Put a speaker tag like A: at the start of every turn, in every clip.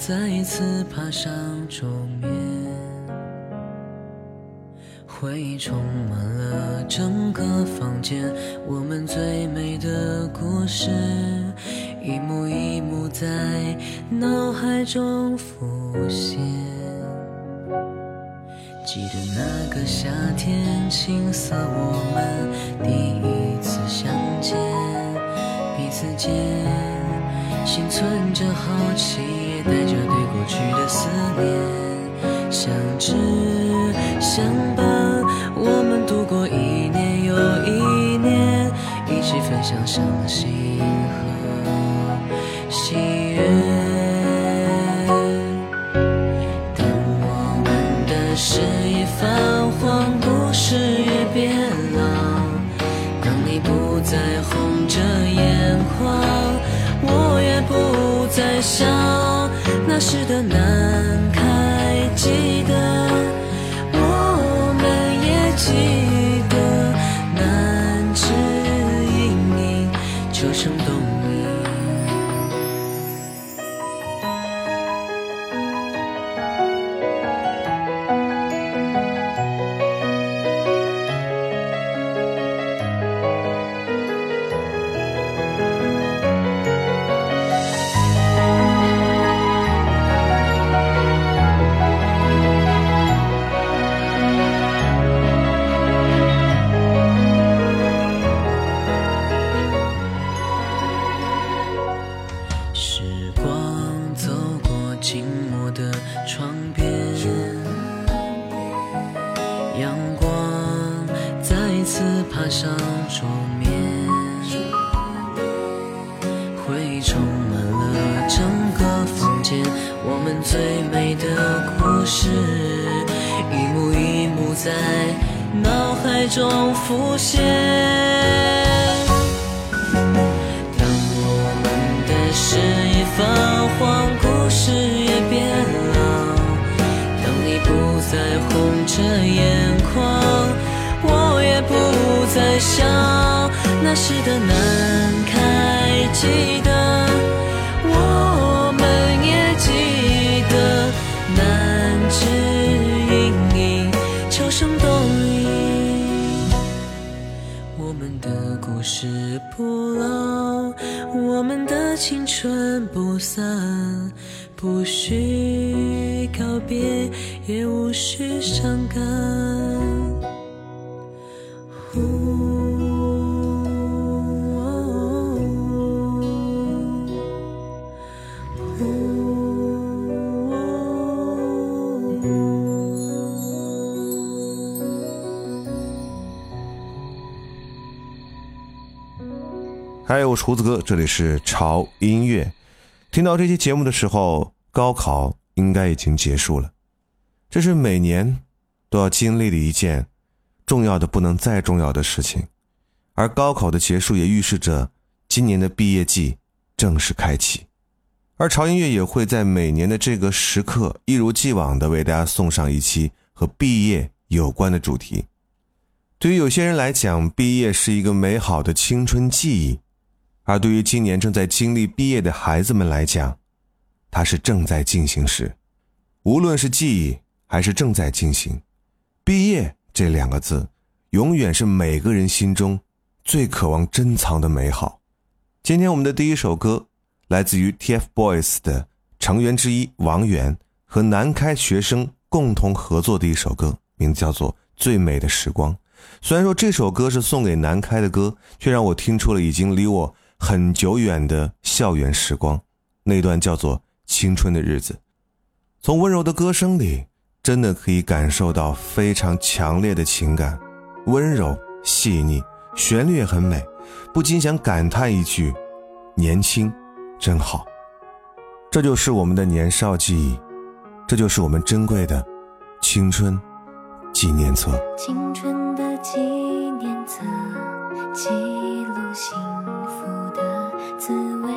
A: 再一次爬上桌面，回忆充满了整个房间。我们最美的故事，一幕一幕在脑海中浮现。记得那个夏天，青涩我们第一次相见，彼此间。心存着好奇，带着对过去的思念，相知相伴，我们度过一年又一年，一起分享伤心和喜悦。当我们的诗已泛黄，故事也变老，当你不再红着眼眶。我也不再想事的难散，不需告别，也无需伤感。
B: 呼还有厨子哥，这里是潮音乐。听到这期节目的时候，高考应该已经结束了。这是每年都要经历的一件重要的不能再重要的事情。而高考的结束也预示着今年的毕业季正式开启。而潮音乐也会在每年的这个时刻，一如既往的为大家送上一期和毕业有关的主题。对于有些人来讲，毕业是一个美好的青春记忆，而对于今年正在经历毕业的孩子们来讲，它是正在进行时。无论是记忆还是正在进行，毕业这两个字，永远是每个人心中最渴望珍藏的美好。今天我们的第一首歌，来自于 TFBOYS 的成员之一王源和南开学生共同合作的一首歌，名字叫做《最美的时光》。虽然说这首歌是送给南开的歌，却让我听出了已经离我很久远的校园时光，那段叫做青春的日子。从温柔的歌声里，真的可以感受到非常强烈的情感，温柔细腻，旋律也很美，不禁想感叹一句：年轻，真好。这就是我们的年少记忆，这就是我们珍贵的青春纪念册。
C: 青春的纪念册，记录幸福滋味。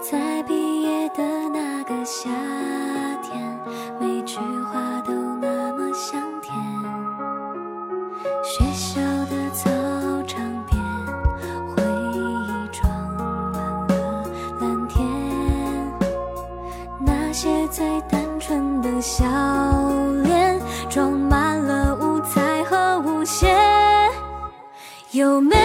C: 在毕业的那个夏天，每句话都那么香甜。学校的操场边，回忆装满了蓝天。那些最单纯的笑脸，装满了五彩和无限。有没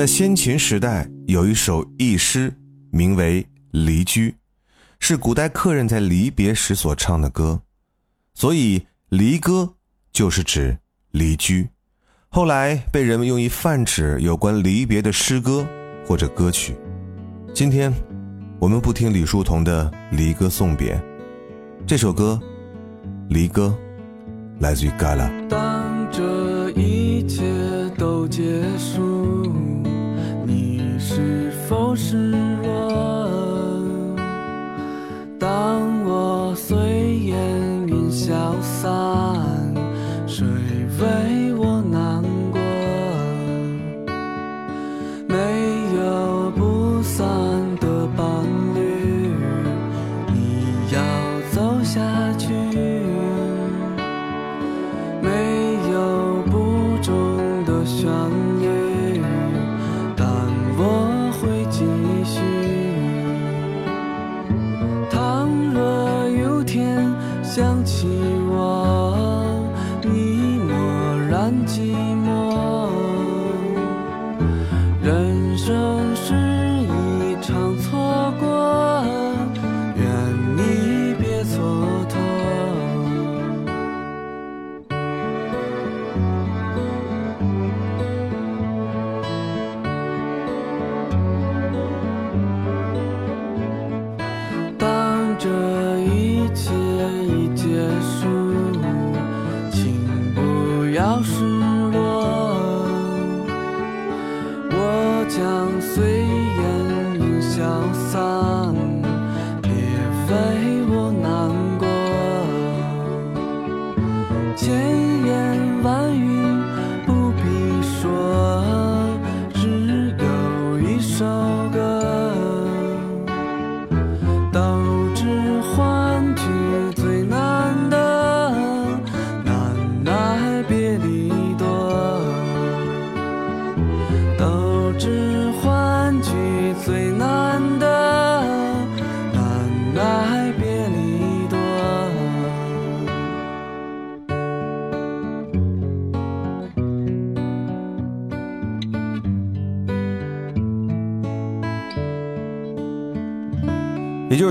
C: 在
B: 先秦时代，有一首佚诗，名为《离居》，是古代客人在离别时所唱的歌，所以离歌就是指离居。后来被人们用于泛指有关离别的诗歌或者歌曲。今天，我们不听李叔同的《离歌送别》，这首歌《离歌》来自于 Gala。
D: 当这一切都结束，否失落？当我随烟云消散，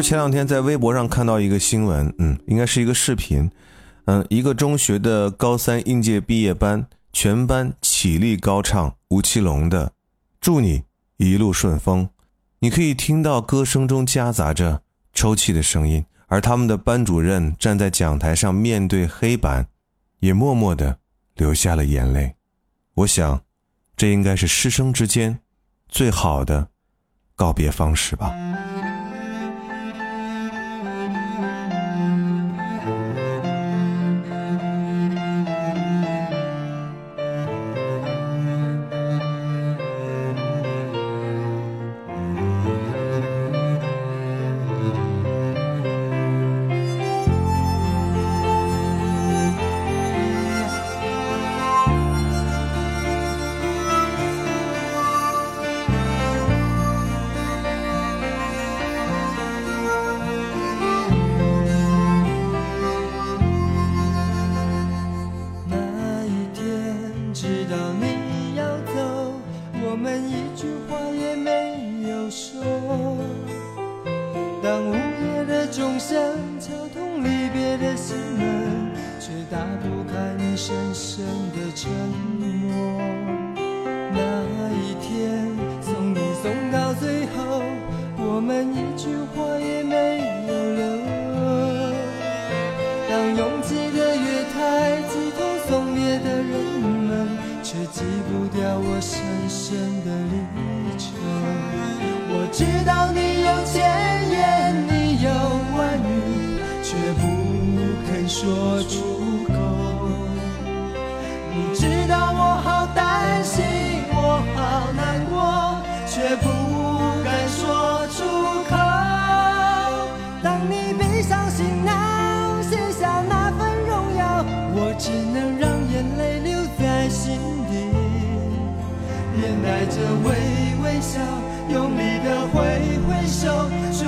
B: 前两天在微博上看到一个新闻，嗯，应该是一个视频，嗯，一个中学的高三应届毕业班，全班起立高唱吴奇隆的《祝你一路顺风》，你可以听到歌声中夹杂着抽泣的声音，而他们的班主任站在讲台上面对黑板，也默默地流下了眼泪。我想，这应该是师生之间最好的告别方式吧。
E: 只能让眼泪留在心底，面带着微微笑，用力的挥挥手，祝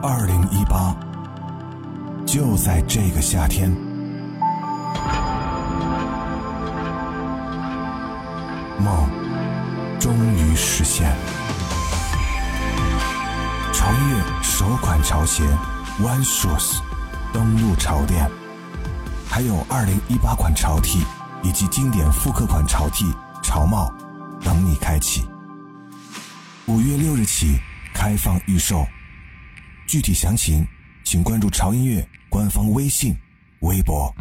C: 二零一八，就在这个夏天。梦终于实现，潮越首款潮鞋 One Shoes 登陆潮店，还有二零一八款潮 T 以及经典复刻款潮 T 潮帽等你开启。五月六日起开放预售。具体详情请关注潮音乐官方微信微博。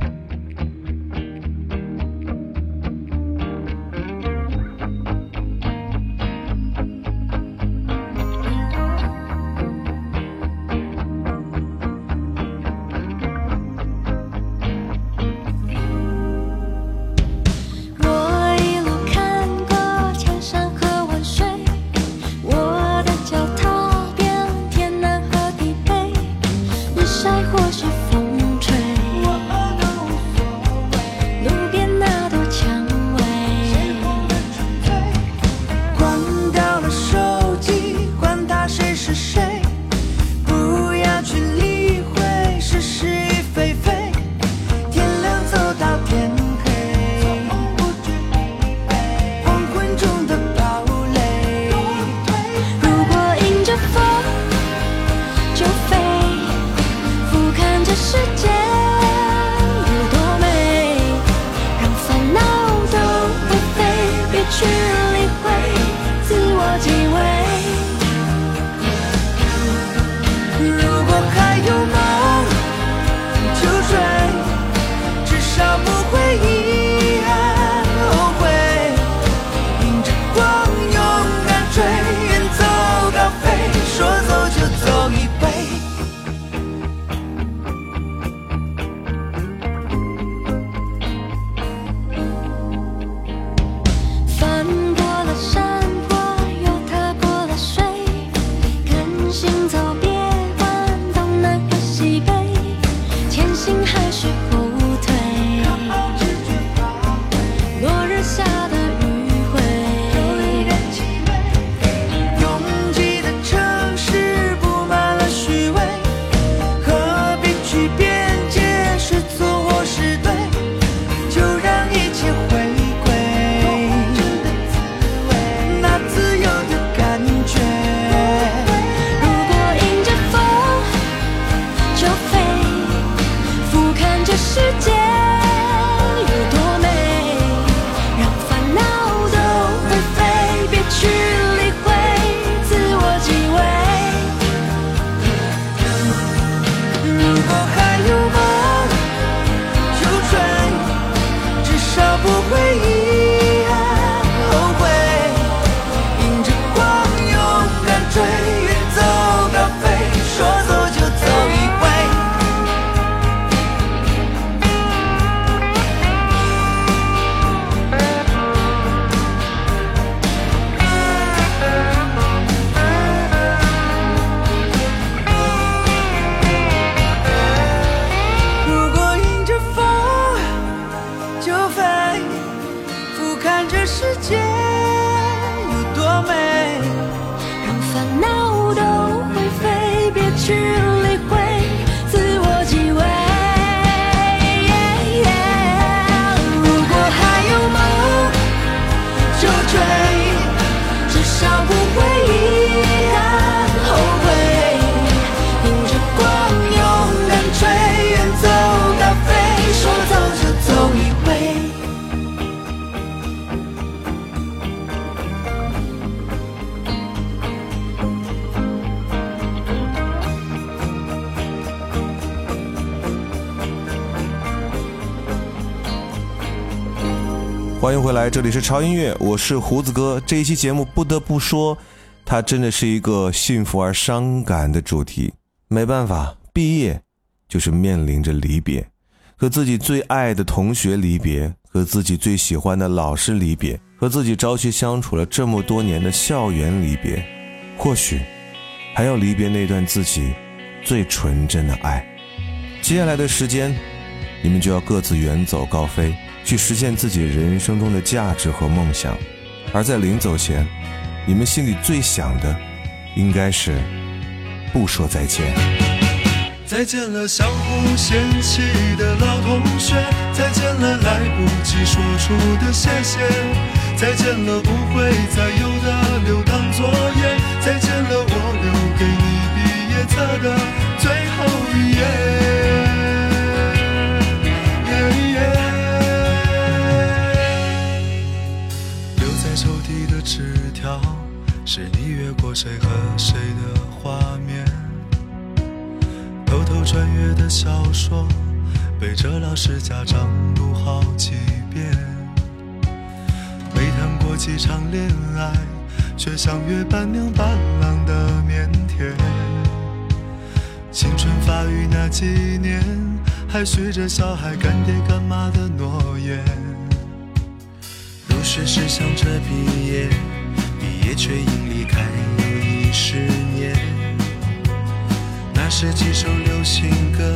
B: 来，这里是潮音乐，我是胡子哥。这一期节目不得不说，它真的是一个幸福而伤感的主题。没办法，毕业就是面临着离别，和自己最爱的同学离别，和自己最喜欢的老师离别，和自己朝夕相处了这么多年的校园离别，或许还要离别那段自己最纯真的爱。接下来的时间，你们就要各自远走高飞，去实现自己人生中的价值和梦想。而在临走前，你们心里最想的，应该是不说再见。
F: 再见了，相互嫌弃的老同学；再见了，来不及说出的谢谢；再见了，不会再有的留堂作业；再见了，我留给你毕业册的最后一页。这老师家长读好几遍。没谈过几场恋爱，却像约伴娘伴郎的腼腆。青春发育那几年，还许着小孩干爹干妈的诺言。入学时想着毕业，毕业却因离开又已十年。那是几首流行歌，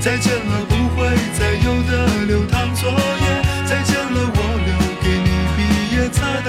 F: 再见了，不会再有的流淌作业；再见了，我留给你毕业册的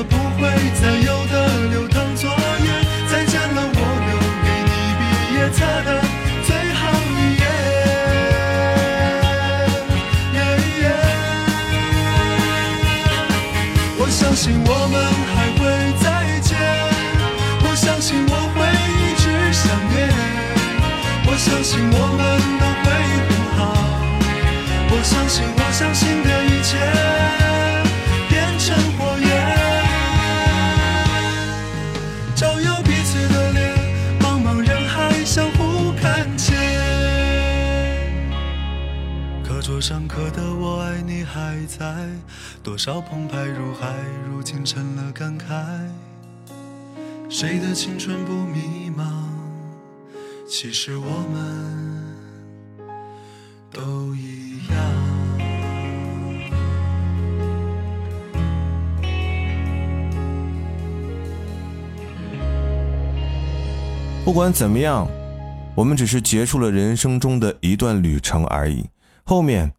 F: 相信的一切变成火焰，照耀彼此的脸，茫茫人海相互看见。课桌上刻的“我爱你”还在，多少澎湃如海，如今成了感慨。谁的青春不迷茫？其实我们都一
B: 不管怎么样，我们只是结束了人生中的一段旅程而已，后面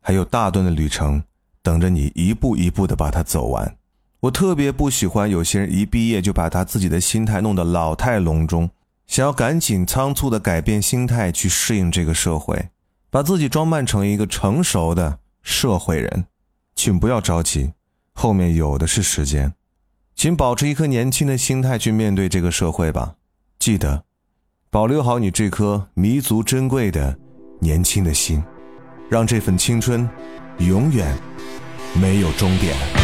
B: 还有大段的旅程等着你一步一步的把它走完。我特别不喜欢有些人一毕业就把他自己的心态弄得老态龙钟，想要赶紧仓促的改变心态去适应这个社会，把自己装扮成一个成熟的社会人。请不要着急，后面有的是时间，请保持一颗年轻的心态去面对这个社会吧。记得，保留好你这颗弥足珍贵的年轻的心，让这份青春永远没有终点。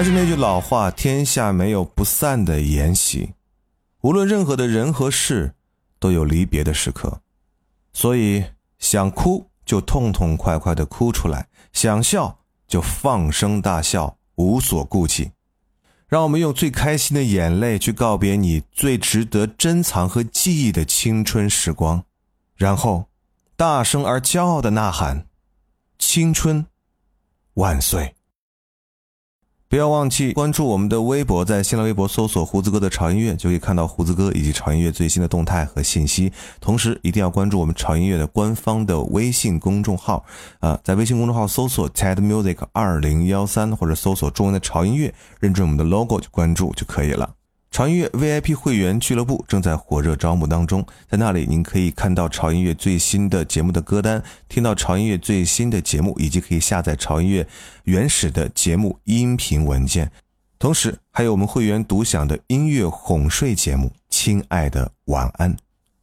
B: 还是那句老话，天下没有不散的筵席，无论任何的人和事，都有离别的时刻。所以，想哭就痛痛快快的哭出来，想笑就放声大笑，无所顾忌。让我们用最开心的眼泪去告别你最值得珍藏和记忆的青春时光，然后大声而骄傲的呐喊：“青春万岁！”不要忘记关注我们的微博，在新浪微博搜索“胡子哥的潮音乐”，就可以看到胡子哥以及潮音乐最新的动态和信息。同时，一定要关注我们潮音乐的官方的微信公众号，啊，在微信公众号搜索 “TED Music 二零幺三”或者搜索中文的潮音乐，认准我们的 logo 就关注就可以了。潮音乐 VIP 会员俱乐部正在火热招募当中，在那里您可以看到潮音乐最新的节目的歌单，听到潮音乐最新的节目，以及可以下载潮音乐原始的节目音频文件。同时，还有我们会员独享的音乐哄睡节目《亲爱的晚安》。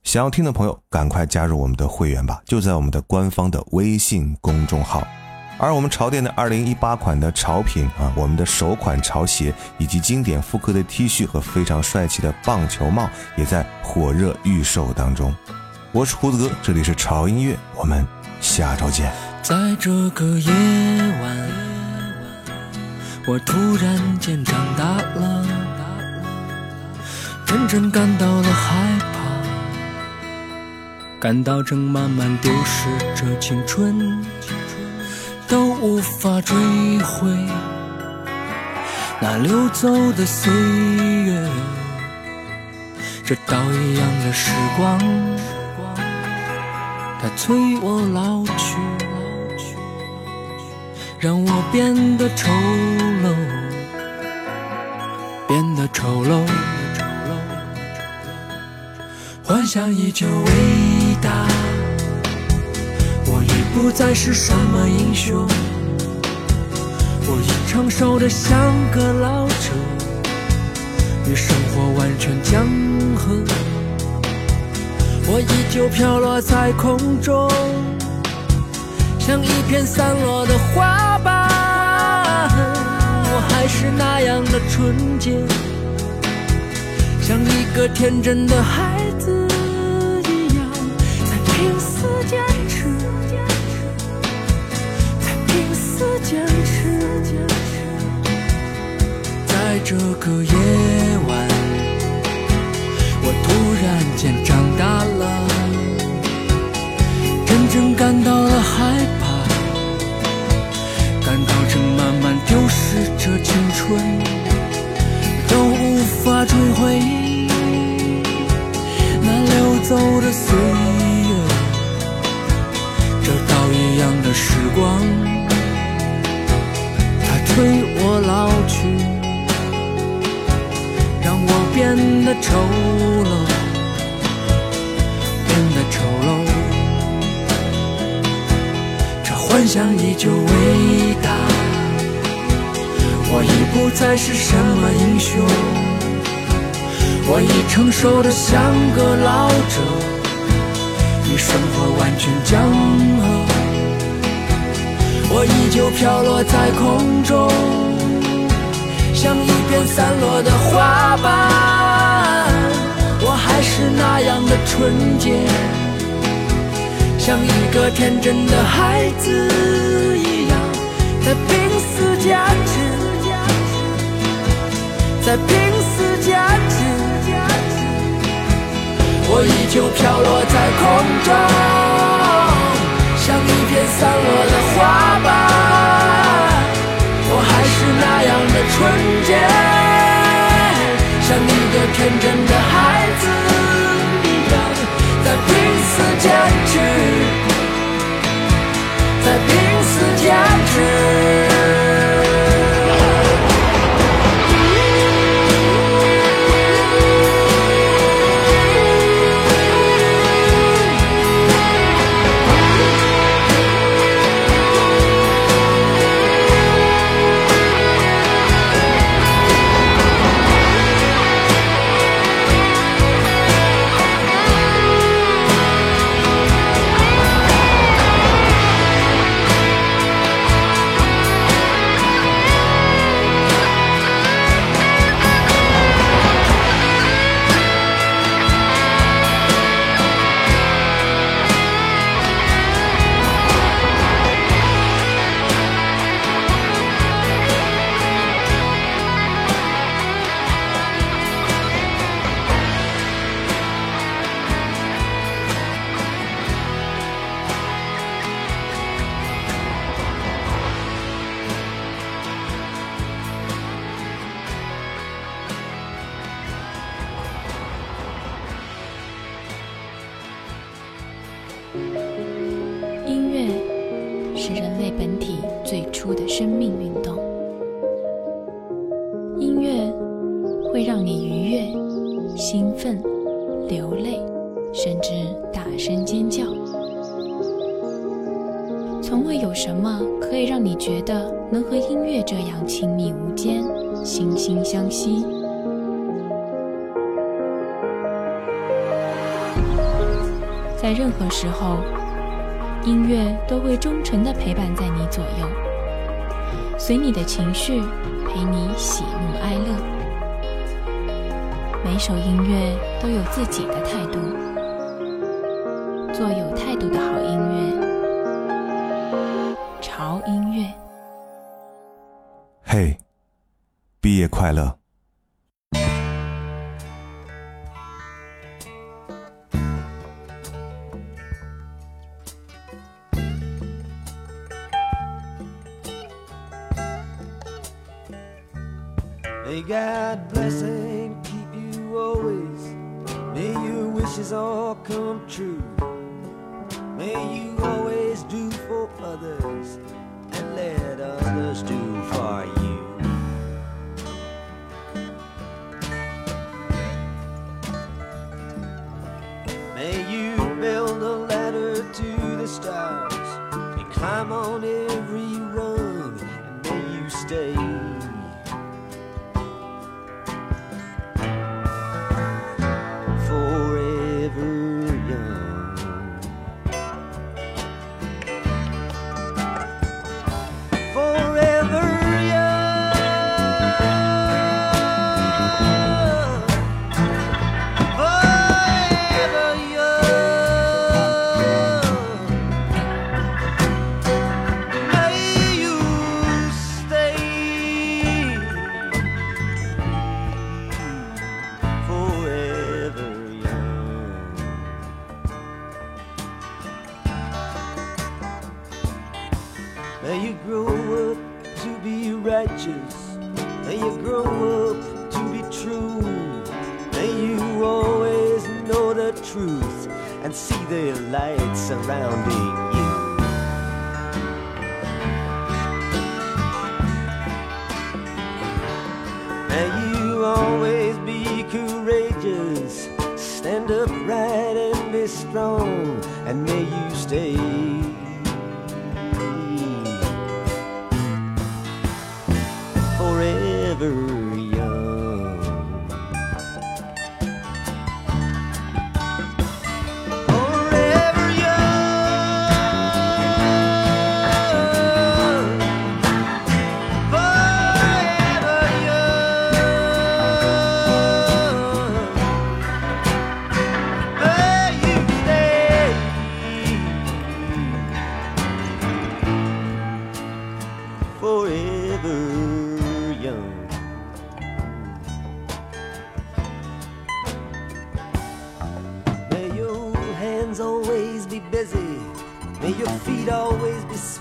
B: 想要听的朋友，赶快加入我们的会员吧，就在我们的官方的微信公众号。而我们潮店的二零一八款的潮品啊，我们的首款潮鞋，以及经典复刻的 T 恤和非常帅气的棒球帽，也在火热预售当中。我是胡子哥，这里是潮音乐，我们下周见。
G: 在这个夜晚，我突然间长大了，真正感到了害怕，感到正慢慢丢失着青春，都无法追回那流走的岁月，这刀一样的时光。它催我老去，让我变得丑陋，变得丑陋。幻想依旧伟大，我已不再是什么英雄，我已成熟的像个老者，与生活完全江河。我依旧飘落在空中，像一片散落的花瓣。我还是那样的纯洁，像一个天真的孩拼死坚持。在这个夜晚。我突然间长大了，真正感到了害怕，感到正慢慢丢失着青春，都无法追回那流走的岁月，这刀一样的时光，催我老去。让我变得丑陋，变得丑陋。这幻想依旧伟大，我已不再是什么英雄，我已成熟的像个老者，与生活完全江河。我依旧飘落在空中。像一片散落的花瓣，我还是那样的纯洁，像一个天真的孩子一样，在拼死坚持，在拼死坚持。我依旧飘落在空中，像一片散落的花瓣。我还是那样的纯
H: 情绪陪你喜怒哀乐。每首音乐都有自己的态度。做有态度的好音乐。潮音乐。
I: 嘿毕业快乐。